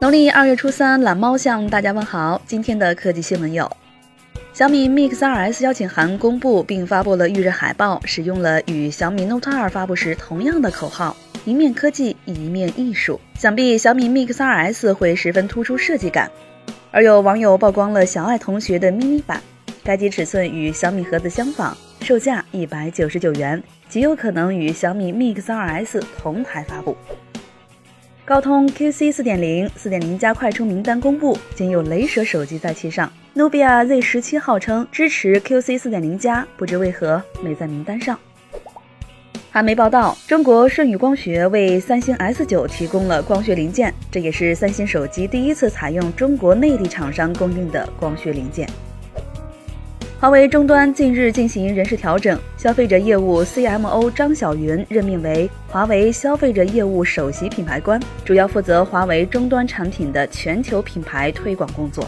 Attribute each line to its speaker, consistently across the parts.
Speaker 1: 农历二月初三，懒猫向大家问好。今天的科技新闻有：小米 Mix 2S 邀请函公布并发布了预热海报，使用了与小米 Note 2发布时同样的口号“一面科技，一面艺术”。想必小米 Mix 2S 会十分突出设计感。而有网友曝光了小爱同学的 mini 版，该机尺寸与小米盒子相仿，售价一百九十九元，极有可能与小米 Mix 2S 同台发布。高通 QC 四点零、四点零加快充名单公布，仅有雷蛇手机在其上。努比亚 Z 十七号称支持 QC 四点零加，不知为何没在名单上。韩媒报道，中国舜宇光学为三星 S 九提供了光学零件，这也是三星手机第一次采用中国内地厂商供应的光学零件。华为终端近日进行人事调整，消费者业务 CMO 张晓云任命为华为消费者业务首席品牌官，主要负责华为终端产品的全球品牌推广工作。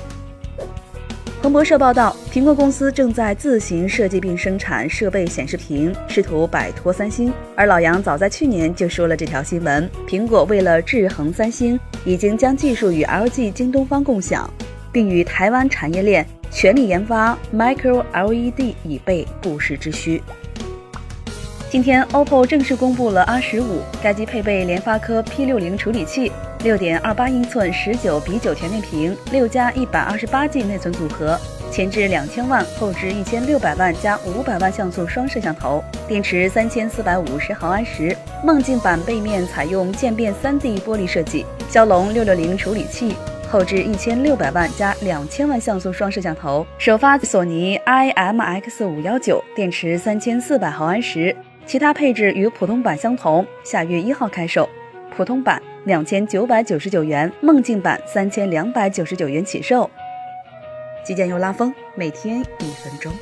Speaker 1: 彭博社报道，苹果公司正在自行设计并生产设备显示屏，试图摆脱三星。而老杨早在去年就说了这条新闻，苹果为了制衡三星，已经将技术与 LG、京东方共享，并与台湾产业链。全力研发 Micro LED 以备不时之需。今天，OPPO 正式公布了 R 十五，该机配备联发科 P 六零处理器，六点二八英寸十九比九全面屏，六加一百二十八 G 内存组合，前置两千万，后置一千六百万加五百万像素双摄像头，电池三千四百五十毫安时。梦境版背面采用渐变三 D 玻璃设计，骁龙六六零处理器。后置一千六百万加两千万像素双摄像头，首发索尼 IMX 五幺九，电池三千四百毫安时，其他配置与普通版相同。下月一号开售，普通版两千九百九十九元，梦境版三千两百九十九元起售。极简又拉风，每天一分钟。